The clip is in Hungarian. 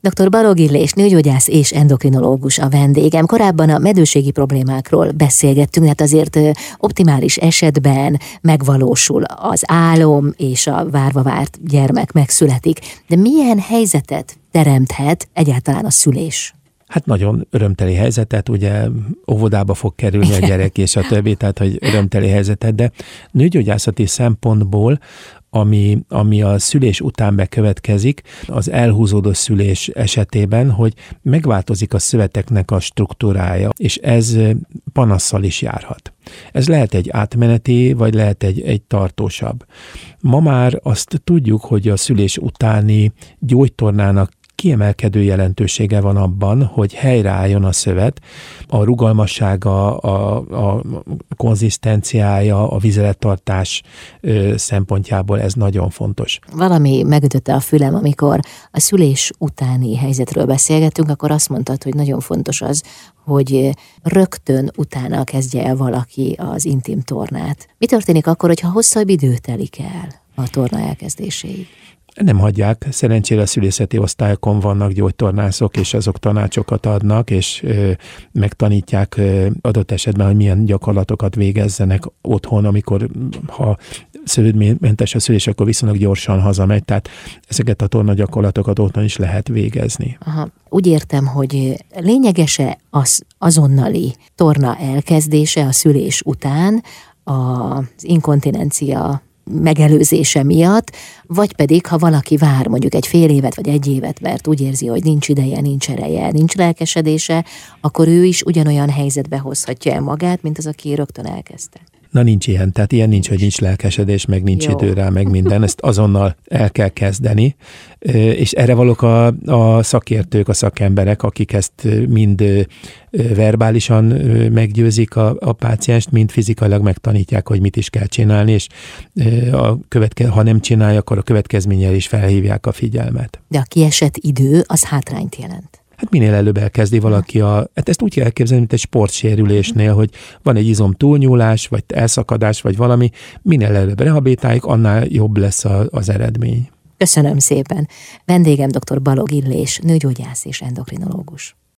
Dr. Balog Illés, nőgyógyász és endokrinológus a vendégem. Korábban a medőségi problémákról beszélgettünk, hát azért optimális esetben megvalósul az álom, és a várva várt gyermek megszületik. De milyen helyzetet teremthet egyáltalán a szülés? Hát nagyon örömteli helyzetet, ugye óvodába fog kerülni a gyerek és a többi, tehát hogy örömteli helyzetet, de nőgyógyászati szempontból ami, ami a szülés után bekövetkezik, az elhúzódó szülés esetében, hogy megváltozik a szöveteknek a struktúrája, és ez panasszal is járhat. Ez lehet egy átmeneti, vagy lehet egy, egy tartósabb. Ma már azt tudjuk, hogy a szülés utáni gyógytornának kiemelkedő jelentősége van abban, hogy helyreálljon a szövet, a rugalmassága, a, a konzisztenciája, a vizelettartás szempontjából ez nagyon fontos. Valami megütötte a fülem, amikor a szülés utáni helyzetről beszélgettünk, akkor azt mondtad, hogy nagyon fontos az, hogy rögtön utána kezdje el valaki az intim tornát. Mi történik akkor, hogyha hosszabb idő telik el a torna elkezdéséig? Nem hagyják. Szerencsére a szülészeti osztályokon vannak gyógytornászok, és azok tanácsokat adnak, és ö, megtanítják ö, adott esetben, hogy milyen gyakorlatokat végezzenek otthon, amikor ha szülődménymentes a szülés, akkor viszonylag gyorsan hazamegy, tehát ezeket a torna gyakorlatokat otthon is lehet végezni. Aha. Úgy értem, hogy lényegese az azonnali torna elkezdése a szülés után, az inkontinencia megelőzése miatt, vagy pedig, ha valaki vár mondjuk egy fél évet vagy egy évet, mert úgy érzi, hogy nincs ideje, nincs ereje, nincs lelkesedése, akkor ő is ugyanolyan helyzetbe hozhatja el magát, mint az, aki rögtön elkezdte. Na nincs ilyen, tehát ilyen nincs, hogy nincs lelkesedés, meg nincs Jó. idő rá, meg minden, ezt azonnal el kell kezdeni, és erre valók a, a szakértők, a szakemberek, akik ezt mind verbálisan meggyőzik a, a pácienst, mind fizikailag megtanítják, hogy mit is kell csinálni, és a követke, ha nem csinálja, akkor a következménnyel is felhívják a figyelmet. De a kiesett idő az hátrányt jelent hát minél előbb elkezdi valaki a, hát ezt úgy kell elképzelni, mint egy sportsérülésnél, hogy van egy izom túlnyúlás, vagy elszakadás, vagy valami, minél előbb rehabilitáljuk, annál jobb lesz a, az eredmény. Köszönöm szépen. Vendégem dr. Balog Illés, nőgyógyász és endokrinológus.